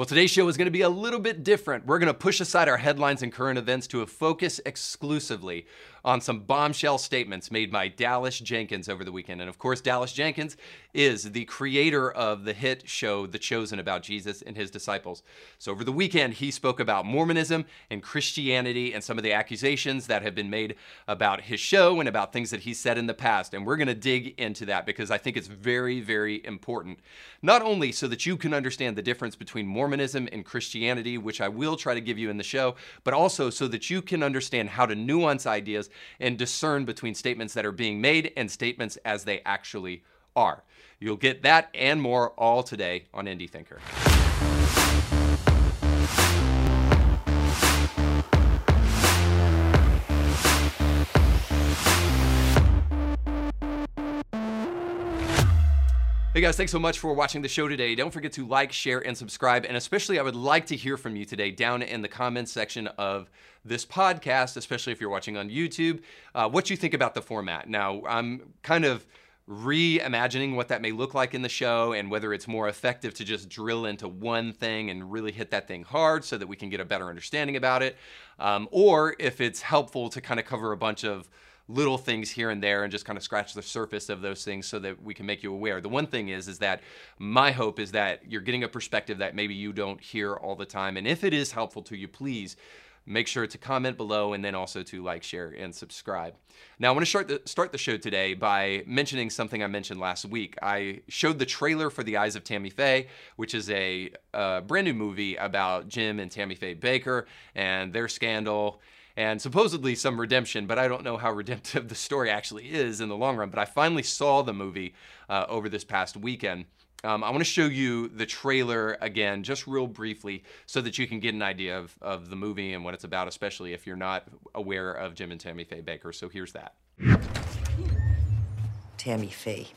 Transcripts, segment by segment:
Well, today's show is going to be a little bit different. We're going to push aside our headlines and current events to a focus exclusively on some bombshell statements made by Dallas Jenkins over the weekend. And of course, Dallas Jenkins is the creator of the hit show The Chosen about Jesus and his disciples. So over the weekend, he spoke about Mormonism and Christianity and some of the accusations that have been made about his show and about things that he said in the past. And we're going to dig into that because I think it's very, very important. Not only so that you can understand the difference between Mormonism and Christianity, which I will try to give you in the show, but also so that you can understand how to nuance ideas and discern between statements that are being made and statements as they actually are. You'll get that and more all today on Indie Thinker. Hey guys, thanks so much for watching the show today. Don't forget to like, share, and subscribe. And especially, I would like to hear from you today down in the comments section of this podcast, especially if you're watching on YouTube, uh, what you think about the format. Now, I'm kind of reimagining what that may look like in the show and whether it's more effective to just drill into one thing and really hit that thing hard so that we can get a better understanding about it, um, or if it's helpful to kind of cover a bunch of little things here and there and just kind of scratch the surface of those things so that we can make you aware. The one thing is is that my hope is that you're getting a perspective that maybe you don't hear all the time and if it is helpful to you, please make sure to comment below and then also to like, share, and subscribe. Now, I want to start the, start the show today by mentioning something I mentioned last week. I showed the trailer for The Eyes of Tammy Faye, which is a, a brand new movie about Jim and Tammy Faye Bakker and their scandal and supposedly some redemption, but I don't know how redemptive the story actually is in the long run. But I finally saw the movie uh, over this past weekend. Um, I want to show you the trailer again, just real briefly, so that you can get an idea of, of the movie and what it's about, especially if you're not aware of Jim and Tammy Faye Bakker. So here's that. Tammy Faye,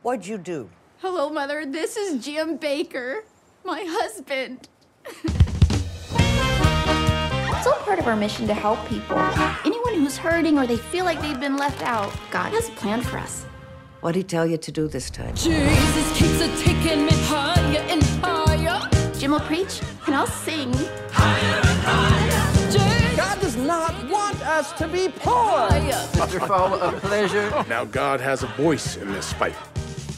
what'd you do? Hello, Mother. This is Jim Bakker, my husband. It's all part of our mission to help people. Anyone who's hurting or they feel like they've been left out, God has a plan for us. What'd he tell you to do this time? Jesus keeps a taking me higher and higher. Jim will preach, and I'll sing. Higher and higher. God does not want us to be poor. Mr. Fall, a pleasure. Now God has a voice in this fight.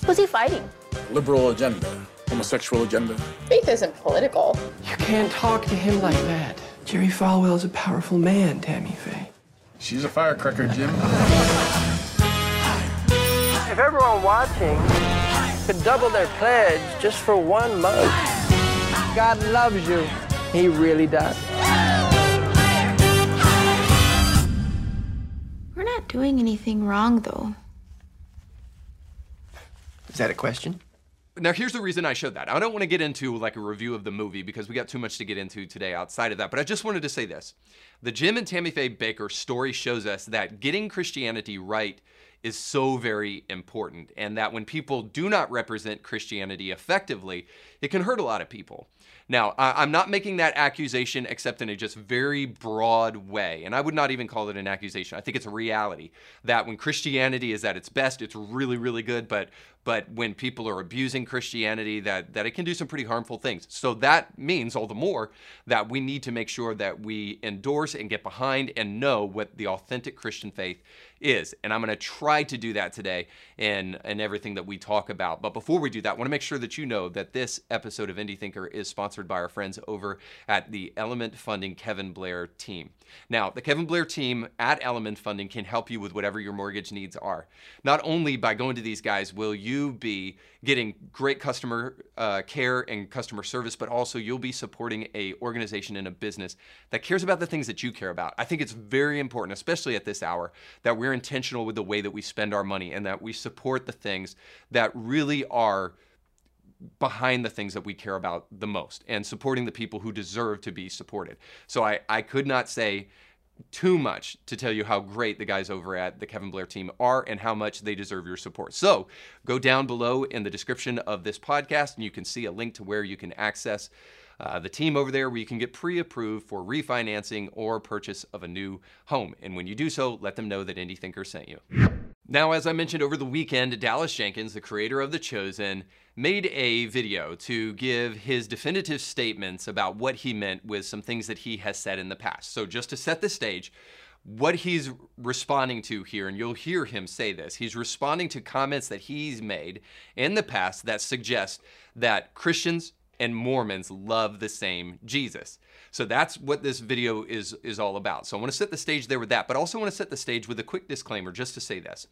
Who's he fighting? Liberal agenda, homosexual agenda. Faith isn't political. You can't talk to him like that. Jerry Falwell is a powerful man, Tammy Faye. She's a firecracker, Jim. If everyone watching could double their pledge just for one month, God loves you. He really does. We're not doing anything wrong, though. Is that a question? Now, here's the reason I showed that. I don't want to get into like a review of the movie because we got too much to get into today outside of that, but I just wanted to say this. The Jim and Tammy Faye Bakker story shows us that getting Christianity right is so very important, and that when people do not represent Christianity effectively, it can hurt a lot of people. Now, I'm not making that accusation except in a just very broad way, and I would not even call it an accusation. I think it's a reality that when Christianity is at its best, it's really, really good, but but when people are abusing Christianity, that that it can do some pretty harmful things. So that means all the more that we need to make sure that we endorse and get behind and know what the authentic Christian faith is. And I'm going to try to do that today in, in everything that we talk about. But before we do that, I want to make sure that you know that this episode of Indie Thinker is sponsored by our friends over at the Element Funding Kevin Blair team. Now, the Kevin Blair team at Element Funding can help you with whatever your mortgage needs are. Not only by going to these guys will you be getting great customer uh, care and customer service, but also you'll be supporting a organization and a business that cares about the things that you care about. I think it's very important, especially at this hour, that we're intentional with the way that we spend our money and that we support the things that really are behind the things that we care about the most and supporting the people who deserve to be supported. So I, I could not say too much to tell you how great the guys over at the Kevin Blair team are and how much they deserve your support. So go down below in the description of this podcast and you can see a link to where you can access uh, the team over there where you can get pre approved for refinancing or purchase of a new home. And when you do so, let them know that Indie sent you. Now, as I mentioned over the weekend, Dallas Jenkins, the creator of The Chosen, made a video to give his definitive statements about what he meant with some things that he has said in the past. So, just to set the stage, what he's responding to here, and you'll hear him say this, he's responding to comments that he's made in the past that suggest that Christians and Mormons love the same Jesus. So that's what this video is is all about. So I want to set the stage there with that, but also want to set the stage with a quick disclaimer just to say this.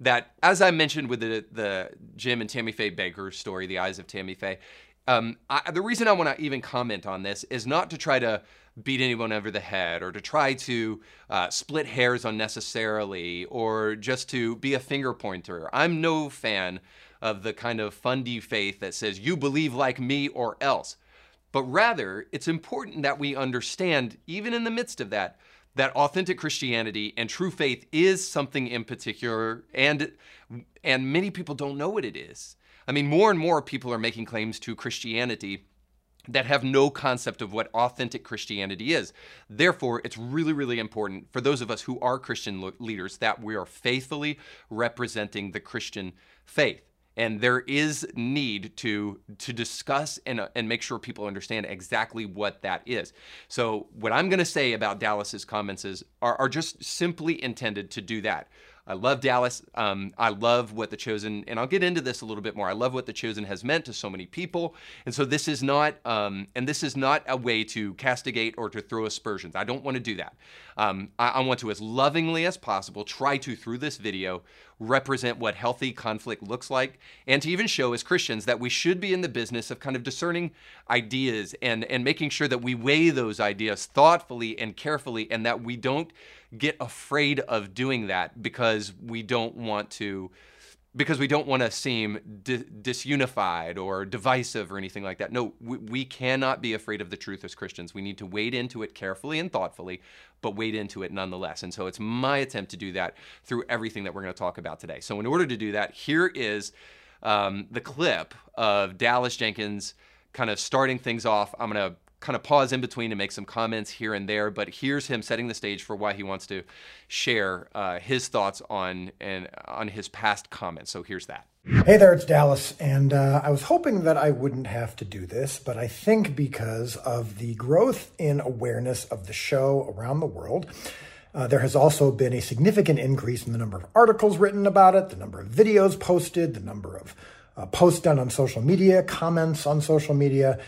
That as I mentioned with the the Jim and Tammy Faye Bakker story, The Eyes of Tammy Faye, um, I, the reason I want to even comment on this is not to try to beat anyone over the head or to try to uh, split hairs unnecessarily or just to be a finger pointer. I'm no fan of the kind of fundy faith that says, you believe like me or else. But rather, it's important that we understand, even in the midst of that, that authentic Christianity and true faith is something in particular, and and many people don't know what it is. I mean, more and more people are making claims to Christianity that have no concept of what authentic Christianity is. Therefore, it's really, really important for those of us who are Christian leaders that we are faithfully representing the Christian faith. And there is need to to discuss and, uh, and make sure people understand exactly what that is. So what i'm going to say about dallas's comments is are, are just simply intended to do that I love Dallas. Um, I love what The Chosen, and I'll get into this a little bit more. I love what The Chosen has meant to so many people. And so this is not, um, and this is not a way to castigate or to throw aspersions. I don't want to do that. Um, I, I want to, as lovingly as possible, try to, through this video, represent what healthy conflict looks like, and to even show as Christians that we should be in the business of kind of discerning ideas and, and making sure that we weigh those ideas thoughtfully and carefully, and that we don't get afraid of doing that because we don't want to because we don't want to seem di- disunified or divisive or anything like that. No, we, we, cannot be afraid of the truth as Christians. We need to wade into it carefully and thoughtfully, but wade into it nonetheless. And so it's my attempt to do that through everything that we're going to talk about today. So, in order to do that, here is um, the clip of Dallas Jenkins kind of starting things off. I'm going to kind of pause in between and make some comments here and there. But here's him setting the stage for why he wants to share uh, his thoughts on and on his past comments. So here's that. Hey there, it's Dallas, and uh, I was hoping that I wouldn't have to do this, but I think because of the growth in awareness of the show around the world. Uh, there has also been a significant increase in the number of articles written about it, the number of videos posted, the number of uh, posts done on social media, comments on social media,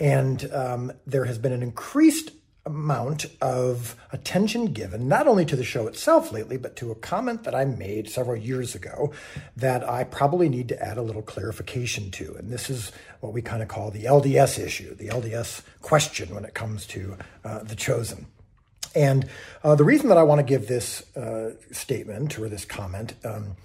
and um, there has been an increased amount of attention given not only to the show itself lately, but to a comment that I made several years ago that I probably need to add a little clarification to. And this is what we kind of call the LDS issue, the LDS question when it comes to uh, the chosen. And uh, the reason that I want to give this uh, statement or this comment um,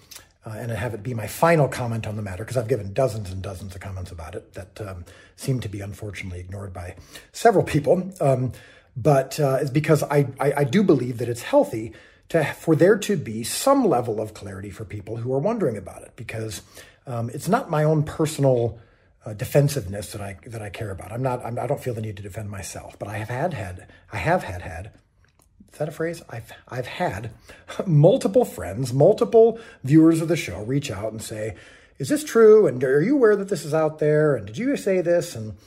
uh, and have it be my final comment on the matter, because I've given dozens and dozens of comments about it that um, seem to be unfortunately ignored by several people. Um, but uh, it's because I, I, I, do believe that it's healthy to for there to be some level of clarity for people who are wondering about it, because um, it's not my own personal uh, defensiveness that I that I care about. I'm not. I'm, I do not feel the need to defend myself, but I have had had I have had had is that a phrase? I've I've had multiple friends, multiple viewers of the show reach out and say, "Is this true? And are you aware that this is out there? And did you say this?" And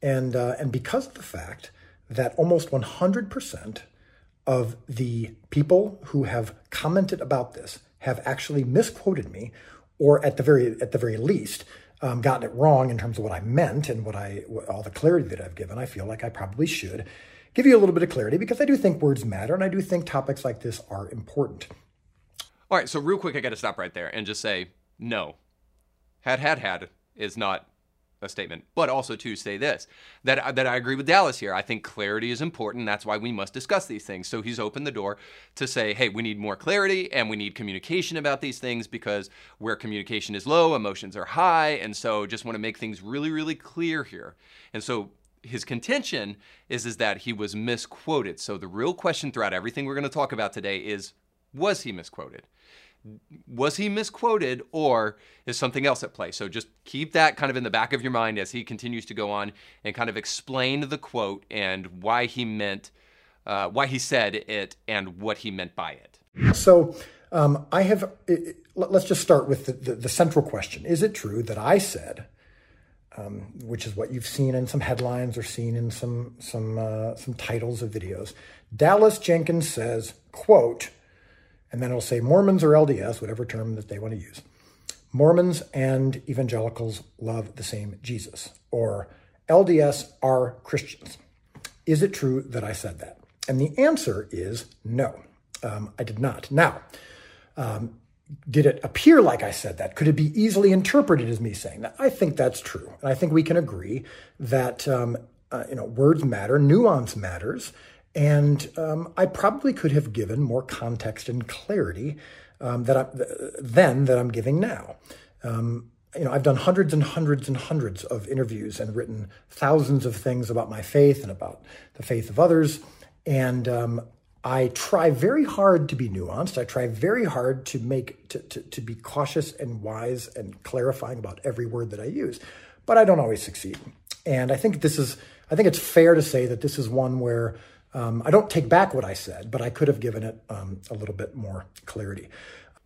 and uh, and because of the fact that almost 100% of the people who have commented about this have actually misquoted me, or at the very at the very least. Um, gotten it wrong in terms of what I meant and what I all the clarity that I've given. I feel like I probably should give you a little bit of clarity because I do think words matter and I do think topics like this are important. All right, so real quick, I got to stop right there and just say no. Had, had, had is not a statement, but also to say this that that I agree with Dallas here. I think clarity is important. That's why we must discuss these things. So he's opened the door to say, hey, we need more clarity and we need communication about these things because where communication is low, emotions are high, and so just want to make things really, really clear here. And so his contention is is that he was misquoted. So the real question throughout everything we're going to talk about today is was he misquoted? Was he misquoted or is something else at play? So just keep that kind of in the back of your mind as he continues to go on and kind of explain the quote and why he meant uh, why he said it and what he meant by it. So Um, I have, it, let's just start with the, the, the, central question. Is it true that I said, um, which is what you've seen in some headlines or seen in some, some, uh, some titles of videos, Dallas Jenkins says, quote, and then it'll say Mormons or LDS, whatever term that they want to use. Mormons and evangelicals love the same Jesus, or LDS are Christians. Is it true that I said that? And the answer is no, um, I did not. Now, um, did it appear like I said that? Could it be easily interpreted as me saying that? I think that's true. And I think we can agree that um, uh, you know words matter, nuance matters, and um, I probably could have given more context and clarity um, that I, then that I'm giving now. Um, you know, I've done hundreds and hundreds and hundreds of interviews and written thousands of things about my faith and about the faith of others. And um, I try very hard to be nuanced. I try very hard to make to, to, to be cautious and wise and clarifying about every word that I use, but I don't always succeed. And I think this is I think it's fair to say that this is one where um, I don't take back what I said, but I could have given it um, a little bit more clarity.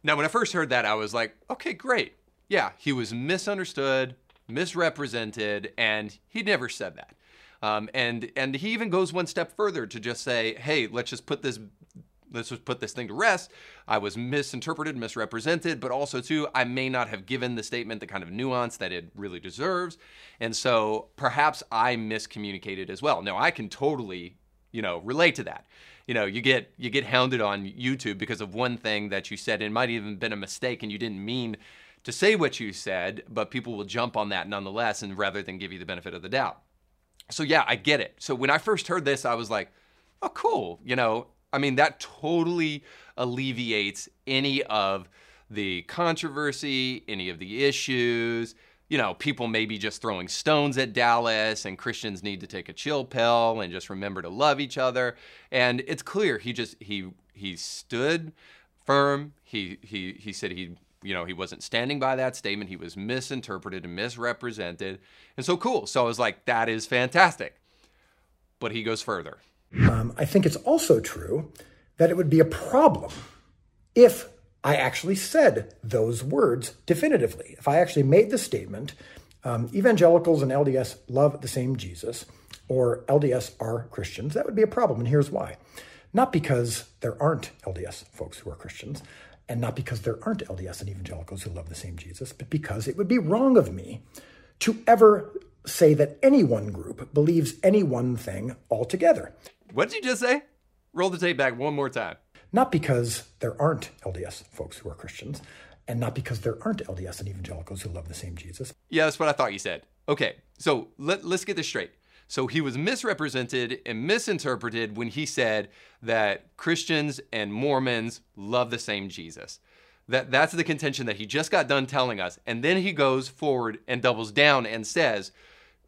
Now, when I first heard that, I was like, okay, great. Yeah, he was misunderstood, misrepresented, and he never said that. Um, and and he even goes one step further to just say, "Hey, let's just put this." Let's just put this thing to rest. I was misinterpreted, misrepresented, but also, too, I may not have given the statement the kind of nuance that it really deserves. And so perhaps I miscommunicated as well. Now, I can totally, you know, relate to that you know you get you get hounded on YouTube because of one thing that you said. It might even been a mistake, and you didn't mean to say what you said, but people will jump on that nonetheless, and rather than give you the benefit of the doubt. So yeah, I get it. So when I first heard this, I was like, oh, cool. You know, I mean, that totally alleviates any of the controversy, any of the issues. You know, people may be just throwing stones at Dallas, and Christians need to take a chill pill and just remember to love each other. And it's clear he just he he stood firm. He he he said he you know, he wasn't standing by that statement. He was misinterpreted and misrepresented. And so cool. So I was like, that is fantastic. But he goes further. Um, I think it's also true that it would be a problem if I actually said those words definitively. If I actually made the statement, um, evangelicals and LDS love the same Jesus, or LDS are Christians, that would be a problem. And here's why. Not because there aren't LDS folks who are Christians, and not because there aren't LDS and evangelicals who love the same Jesus, but because it would be wrong of me to ever say that any one group believes any one thing altogether. What did you just say? Roll the tape back one more time. Not because there aren't LDS folks who are Christians, and not because there aren't LDS and evangelicals who love the same Jesus. Yeah, that's what I thought you said. Okay, so let, let's get this straight. So he was misrepresented and misinterpreted when he said that Christians and Mormons love the same Jesus. That, that's the contention that he just got done telling us. And then he goes forward and doubles down and says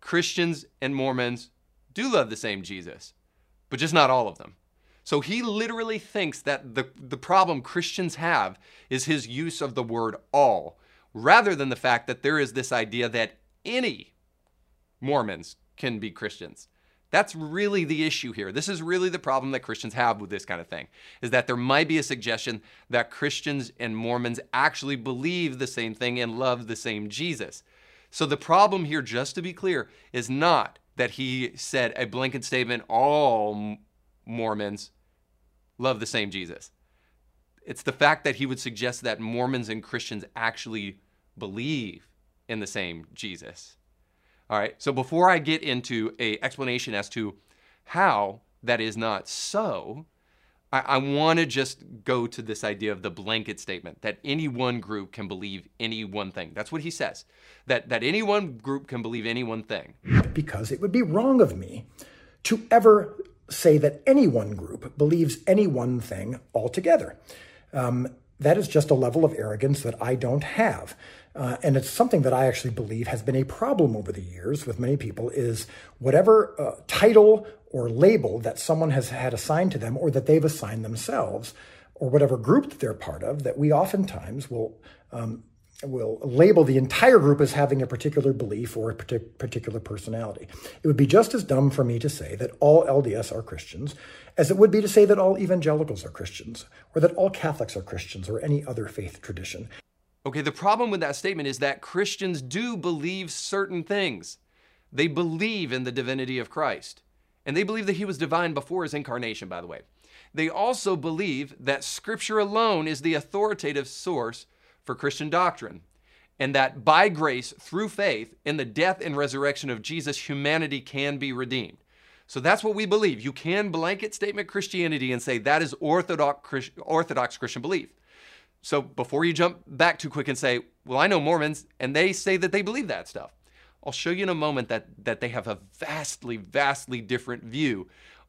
Christians and Mormons do love the same Jesus, but just not all of them. So he literally thinks that the, the problem Christians have is his use of the word all, rather than the fact that there is this idea that any Mormons can be Christians. That's really the issue here. This is really the problem that Christians have with this kind of thing, is that there might be a suggestion that Christians and Mormons actually believe the same thing and love the same Jesus. So the problem here, just to be clear, is not that he said a blanket statement, all Mormons love the same Jesus. It's the fact that he would suggest that Mormons and Christians actually believe in the same Jesus. All right. So before I get into a explanation as to how that is not so, I, I want to just go to this idea of the blanket statement that any one group can believe any one thing. That's what he says. That that any one group can believe any one thing. Because it would be wrong of me to ever say that any one group believes any one thing altogether. Um, that is just a level of arrogance that I don't have. Uh, and it's something that I actually believe has been a problem over the years with many people is whatever uh, title or label that someone has had assigned to them or that they've assigned themselves or whatever group that they're part of, that we oftentimes will um, will label the entire group as having a particular belief or a partic- particular personality. It would be just as dumb for me to say that all LDS are Christians as it would be to say that all evangelicals are Christians, or that all Catholics are Christians, or any other faith tradition. Okay, the problem with that statement is that Christians do believe certain things. They believe in the divinity of Christ. And they believe that he was divine before his incarnation, by the way. They also believe that Scripture alone is the authoritative source for Christian doctrine, and that by grace, through faith, in the death and resurrection of Jesus, humanity can be redeemed. So that's what we believe. You can blanket statement Christianity and say that is orthodox, orthodox Christian belief. So before you jump back too quick and say, well, I know Mormons and they say that they believe that stuff. I'll show you in a moment that, that they have a vastly, vastly different view,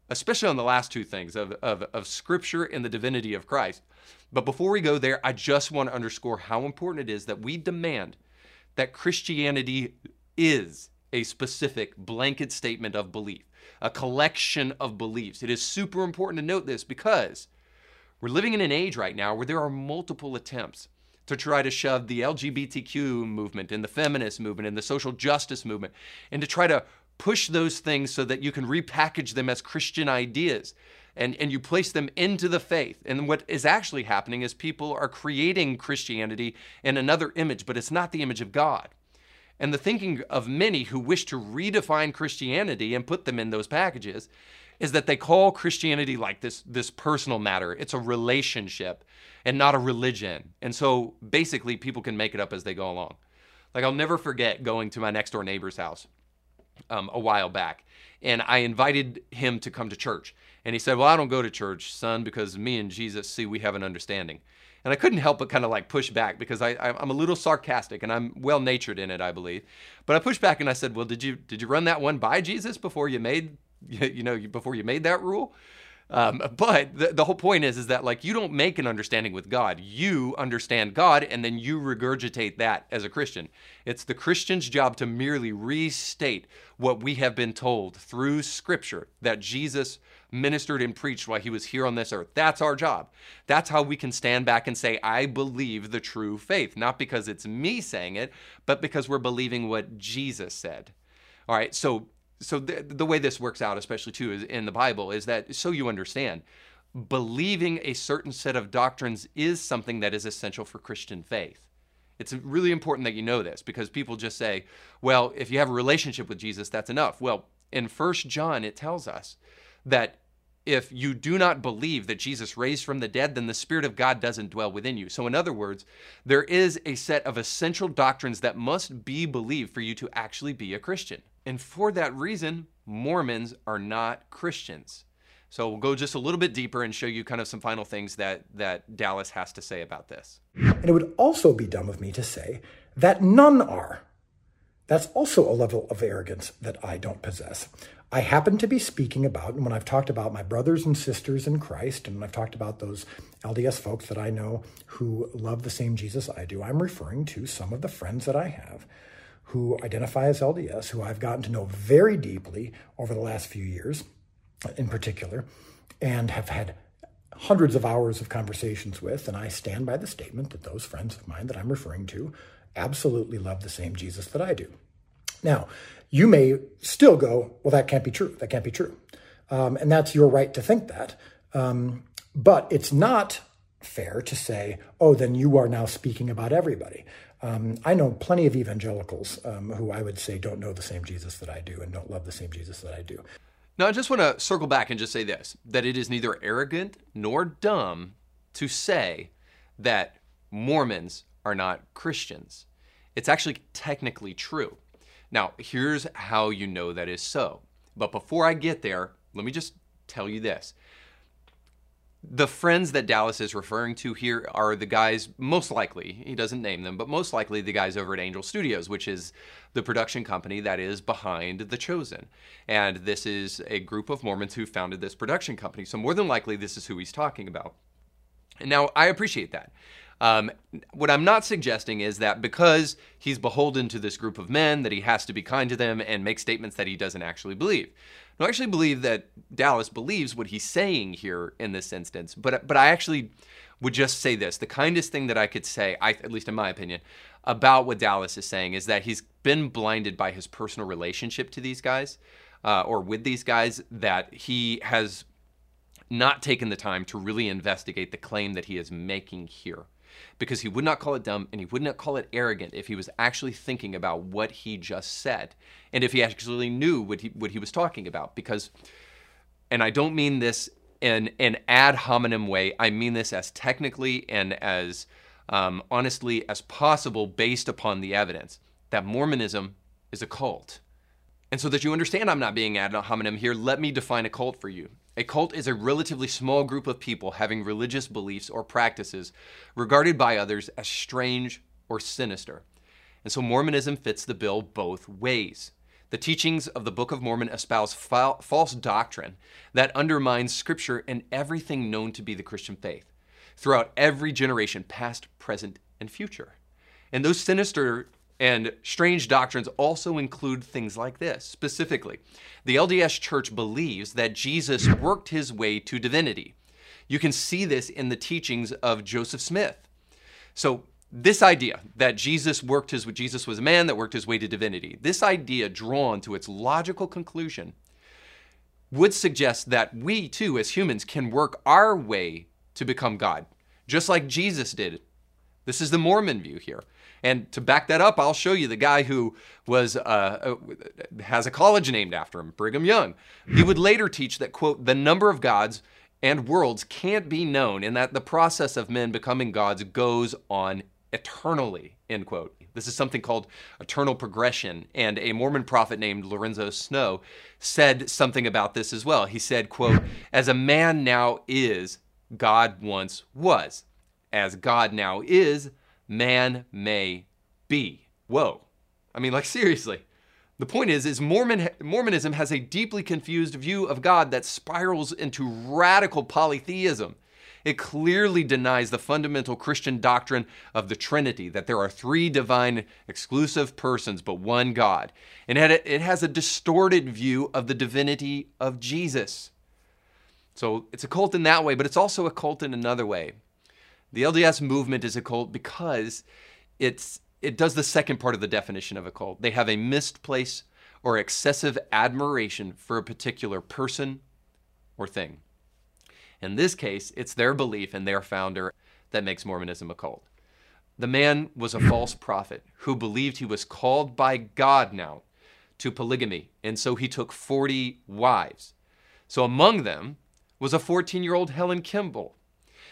especially on the last two things of, of, of Scripture and the divinity of Christ. But before we go there, I just want to underscore how important it is that we demand that Christianity is a specific blanket statement of belief, a collection of beliefs. It is super important to note this because we're living in an age right now where there are multiple attempts to try to shove the LGBTQ movement and the feminist movement and the social justice movement and to try to push those things so that you can repackage them as Christian ideas and, and you place them into the faith. And what is actually happening is people are creating Christianity in another image, but it's not the image of God. And the thinking of many who wish to redefine Christianity and put them in those packages is that they call Christianity like this, this personal matter. It's a relationship and not a religion. And so basically, people can make it up as they go along. Like, I'll never forget going to my next door neighbor's house um, a while back, and I invited him to come to church. And he said, Well, I don't go to church, son, because me and Jesus see we have an understanding. And I couldn't help but kind of like push back because I, I'm a little sarcastic and I'm well natured in it, I believe. But I pushed back and I said, Well, did you did you run that one by Jesus before you made you know before you made that rule? Um, but the, the whole point is, is that like you don't make an understanding with God. You understand God, and then you regurgitate that as a Christian. It's the Christian's job to merely restate what we have been told through Scripture that Jesus ministered and preached while he was here on this earth. That's our job. That's how we can stand back and say, I believe the true faith, not because it's me saying it, but because we're believing what Jesus said. All right, so so the, the way this works out, especially too, is in the Bible, is that so you understand, believing a certain set of doctrines is something that is essential for Christian faith. It's really important that you know this because people just say, well, if you have a relationship with Jesus, that's enough. Well, in First John, it tells us that if you do not believe that Jesus raised from the dead, then the Spirit of God doesn't dwell within you. So, in other words, there is a set of essential doctrines that must be believed for you to actually be a Christian. And for that reason, Mormons are not Christians. So we'll go just a little bit deeper and show you kind of some final things that, that Dallas has to say about this. And it would also be dumb of me to say that none are. That's also a level of arrogance that I don't possess. I happen to be speaking about, and when I've talked about my brothers and sisters in Christ, and I've talked about those LDS folks that I know who love the same Jesus I do, I'm referring to some of the friends that I have who identify as LDS, who I've gotten to know very deeply over the last few years in particular, and have had hundreds of hours of conversations with. And I stand by the statement that those friends of mine that I'm referring to absolutely love the same Jesus that I do. Now, you may still go, well, that can't be true. That can't be true. Um, and that's your right to think that. Um, but it's not fair to say, oh, then you are now speaking about everybody. Um, I know plenty of evangelicals um, who I would say don't know the same Jesus that I do and don't love the same Jesus that I do. Now, I just want to circle back and just say this that it is neither arrogant nor dumb to say that Mormons are not Christians. It's actually technically true. Now, here's how you know that is so. But before I get there, let me just tell you this the friends that Dallas is referring to here are the guys, most likely, he doesn't name them, but most likely the guys over at Angel Studios, which is the production company that is behind The Chosen. And this is a group of Mormons who founded this production company. So, more than likely, this is who he's talking about. Now, I appreciate that. Um, what I'm not suggesting is that because he's beholden to this group of men, that he has to be kind to them and make statements that he doesn't actually believe. No, I actually believe that Dallas believes what he's saying here in this instance, but but I actually would just say this: the kindest thing that I could say, I, at least in my opinion, about what Dallas is saying is that he's been blinded by his personal relationship to these guys, uh, or with these guys, that he has not taken the time to really investigate the claim that he is making here. Because he would not call it dumb and he would not call it arrogant if he was actually thinking about what he just said and if he actually knew what he, what he was talking about. Because, and I don't mean this in an ad hominem way, I mean this as technically and as um, honestly as possible based upon the evidence that Mormonism is a cult. And so that you understand I'm not being ad hominem here, let me define a cult for you. A cult is a relatively small group of people having religious beliefs or practices regarded by others as strange or sinister. And so Mormonism fits the bill both ways. The teachings of the Book of Mormon espouse fa- false doctrine that undermines Scripture and everything known to be the Christian faith throughout every generation, past, present, and future. And those sinister and strange doctrines also include things like this. Specifically, the LDS Church believes that Jesus worked his way to divinity. You can see this in the teachings of Joseph Smith. So, this idea that Jesus worked his Jesus was a man that worked his way to divinity. This idea drawn to its logical conclusion would suggest that we too as humans can work our way to become God, just like Jesus did. This is the Mormon view here. And to back that up, I'll show you the guy who was uh, uh, has a college named after him, Brigham Young. He would later teach that quote the number of gods and worlds can't be known, and that the process of men becoming gods goes on eternally. End quote. This is something called eternal progression, and a Mormon prophet named Lorenzo Snow said something about this as well. He said, "quote As a man now is, God once was. As God now is." Man may be. Whoa. I mean, like, seriously. The point is, is Mormon, Mormonism has a deeply confused view of God that spirals into radical polytheism. It clearly denies the fundamental Christian doctrine of the Trinity, that there are three divine exclusive persons but one God. And it has a distorted view of the divinity of Jesus. So it's a cult in that way, but it's also a cult in another way. The LDS movement is a cult because it's it does the second part of the definition of a cult. They have a misplaced or excessive admiration for a particular person or thing. In this case, it's their belief in their founder that makes Mormonism a cult. The man was a false prophet who believed he was called by God now to polygamy, and so he took 40 wives. So among them was a 14 year old Helen Kimball,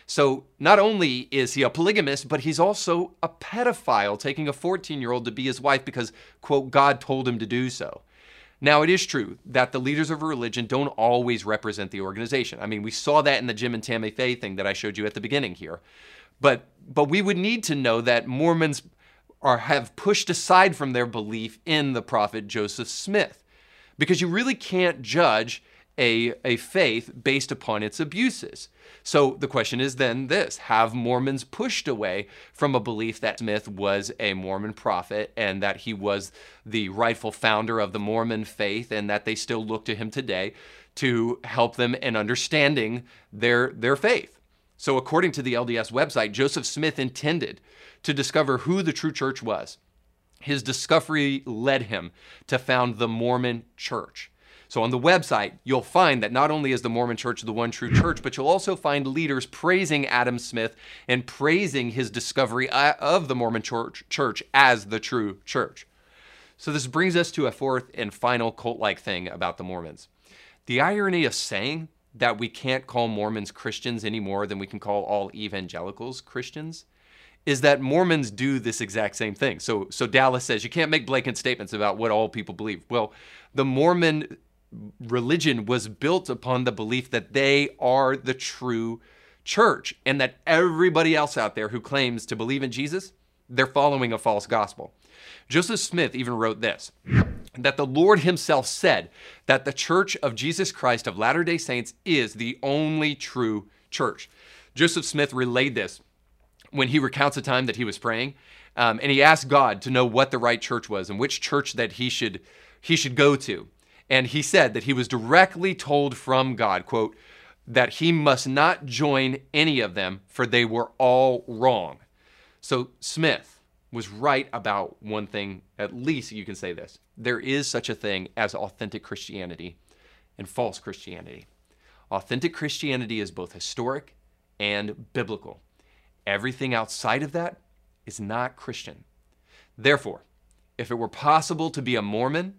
so not only is he a polygamist, but he's also a pedophile, taking a 14 year old to be his wife because, quote, God told him to do so. Now, it is true that the leaders of a religion don't always represent the organization. I mean, we saw that in the Jim and Tammy Faye thing that I showed you at the beginning here. But, but we would need to know that Mormons are, have pushed aside from their belief in the prophet Joseph Smith. Because you really can't judge a, a faith based upon its abuses. So the question is then this Have Mormons pushed away from a belief that Smith was a Mormon prophet and that he was the rightful founder of the Mormon faith and that they still look to him today to help them in understanding their, their faith? So, according to the LDS website, Joseph Smith intended to discover who the true church was. His discovery led him to found the Mormon church. So on the website, you'll find that not only is the Mormon Church the one true church, but you'll also find leaders praising Adam Smith and praising his discovery uh, of the Mormon church, church as the true church. So this brings us to a fourth and final cult like thing about the Mormons. The irony of saying that we can't call Mormons Christians any more than we can call all evangelicals Christians is that Mormons do this exact same thing. So so Dallas says you can't make blanket statements about what all people believe. Well, the Mormon religion was built upon the belief that they are the true church and that everybody else out there who claims to believe in Jesus, they're following a false gospel. Joseph Smith even wrote this that the Lord Himself said that the church of Jesus Christ of Latter day Saints is the only true church. Joseph Smith relayed this when he recounts a time that he was praying, um, and he asked God to know what the right church was and which church that he should he should go to. And he said that he was directly told from God, quote, that he must not join any of them, for they were all wrong. So Smith was right about one thing, at least you can say this. There is such a thing as authentic Christianity and false Christianity. Authentic Christianity is both historic and biblical. Everything outside of that is not Christian. Therefore, if it were possible to be a Mormon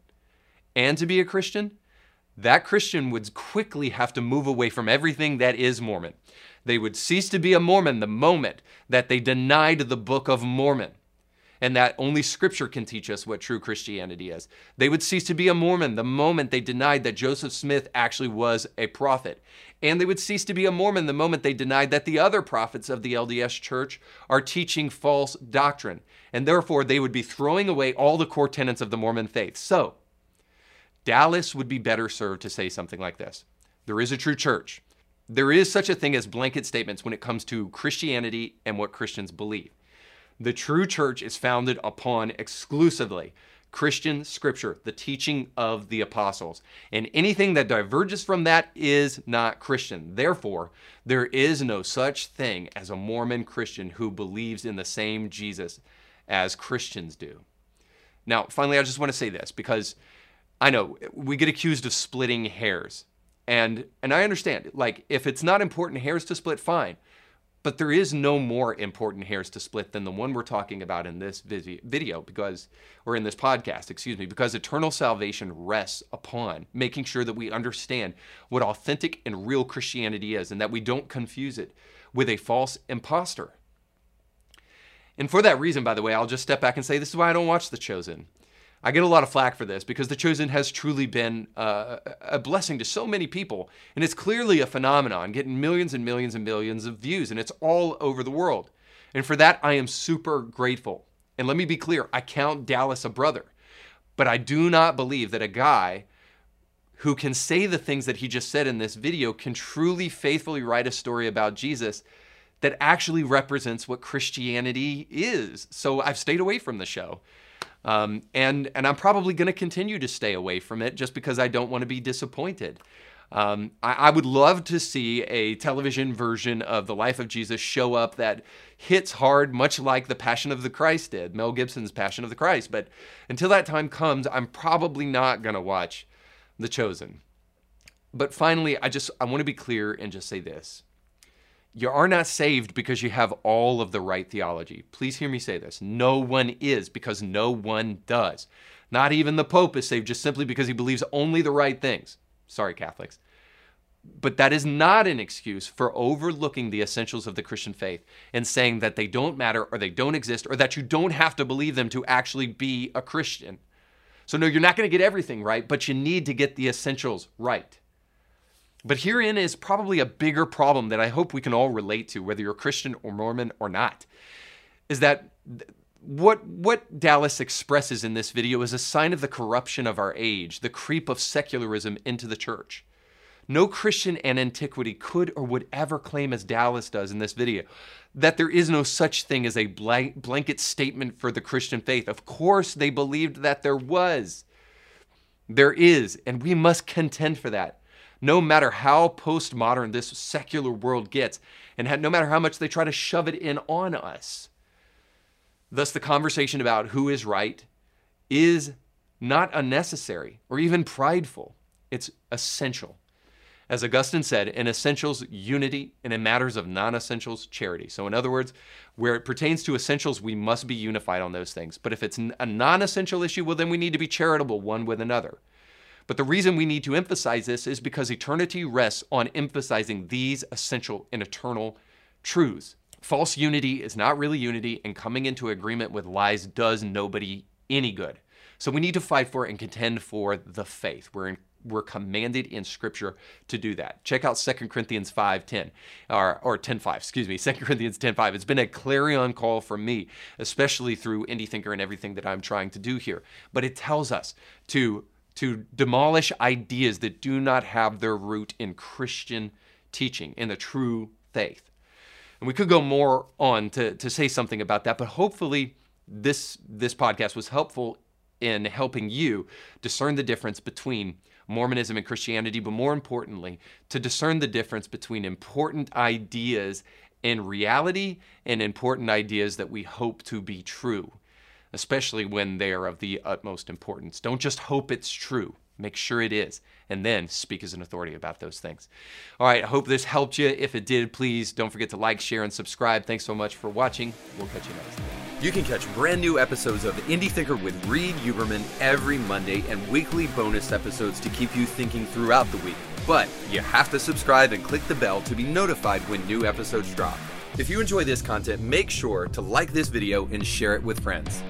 and to be a Christian, that Christian would quickly have to move away from everything that is Mormon. They would cease to be a Mormon the moment that they denied the Book of Mormon and that only Scripture can teach us what true Christianity is. They would cease to be a Mormon the moment they denied that Joseph Smith actually was a prophet. And they would cease to be a Mormon the moment they denied that the other prophets of the LDS church are teaching false doctrine. And therefore, they would be throwing away all the core tenets of the Mormon faith. So, Dallas would be better served to say something like this There is a true church. There is such a thing as blanket statements when it comes to Christianity and what Christians believe. The true church is founded upon exclusively Christian scripture, the teaching of the apostles. And anything that diverges from that is not Christian. Therefore, there is no such thing as a Mormon Christian who believes in the same Jesus as Christians do. Now, finally, I just want to say this because I know we get accused of splitting hairs. And and I understand, like if it's not important hairs to split, fine. But there is no more important hairs to split than the one we're talking about in this video because, or in this podcast, excuse me, because eternal salvation rests upon making sure that we understand what authentic and real Christianity is and that we don't confuse it with a false impostor. And for that reason, by the way, I'll just step back and say this is why I don't watch The Chosen. I get a lot of flack for this because The Chosen has truly been uh, a blessing to so many people. And it's clearly a phenomenon, getting millions and millions and millions of views, and it's all over the world. And for that, I am super grateful. And let me be clear I count Dallas a brother, but I do not believe that a guy who can say the things that he just said in this video can truly faithfully write a story about Jesus that actually represents what Christianity is. So I've stayed away from the show. Um, and and I'm probably going to continue to stay away from it just because I don't want to be disappointed. Um, I, I, would love to see a television version of the life of Jesus show up that hits hard, much like the Passion of the Christ did, Mel Gibson's Passion of the Christ. But until that time comes, I'm probably not going to watch The Chosen. But finally, I just I want to be clear and just say this. You are not saved because you have all of the right theology. Please hear me say this. No one is because no one does. Not even the Pope is saved just simply because he believes only the right things. Sorry, Catholics. But that is not an excuse for overlooking the essentials of the Christian faith and saying that they don't matter or they don't exist or that you don't have to believe them to actually be a Christian. So, no, you're not going to get everything right, but you need to get the essentials right. But herein is probably a bigger problem that I hope we can all relate to, whether you're Christian or Mormon or not, is that what what Dallas expresses in this video is a sign of the corruption of our age, the creep of secularism into the church. No Christian in antiquity could or would ever claim, as Dallas does in this video, that there is no such thing as a blanket statement for the Christian faith. Of course, they believed that there was. There is, and we must contend for that no matter how postmodern this secular world gets, and no matter how much they try to shove it in on us. Thus, the conversation about who is right is not unnecessary or even prideful. It's essential. As Augustine said, in essentials, unity, and in matters of non essentials, charity. So, in other words, where it pertains to essentials, we must be unified on those things. But if it's a non essential issue, well, then we need to be charitable one with another. But the reason we need to emphasize this is because eternity rests on emphasizing these essential and eternal truths. False unity is not really unity, and coming into agreement with lies does nobody any good. So we need to fight for and contend for the faith. We're in, we're commanded in scripture to do that. Check out 2 Corinthians 5:10 or or 10:5, excuse me, 2 Corinthians 10:5. It's been a clarion call for me, especially through Indie Thinker and everything that I'm trying to do here. But it tells us to to demolish ideas that do not have their root in Christian teaching, in the true faith. And we could go more on to, to say something about that, but hopefully this, this podcast was helpful in helping you discern the difference between Mormonism and Christianity, but more importantly, to discern the difference between important ideas in reality and important ideas that we hope to be true, especially when they are of the utmost importance. Don't just hope it's true. Make sure it is, and then speak as an authority about those things. All right, I hope this helped you. If it did, please don't forget to like, share, and subscribe. Thanks so much for watching. We'll catch you next time. You can catch brand new episodes of Indie Thinker with Reed Huberman every Monday and weekly bonus episodes to keep you thinking throughout the week. But you have to subscribe and click the bell to be notified when new episodes drop. If you enjoy this content, make sure to like this video and share it with friends.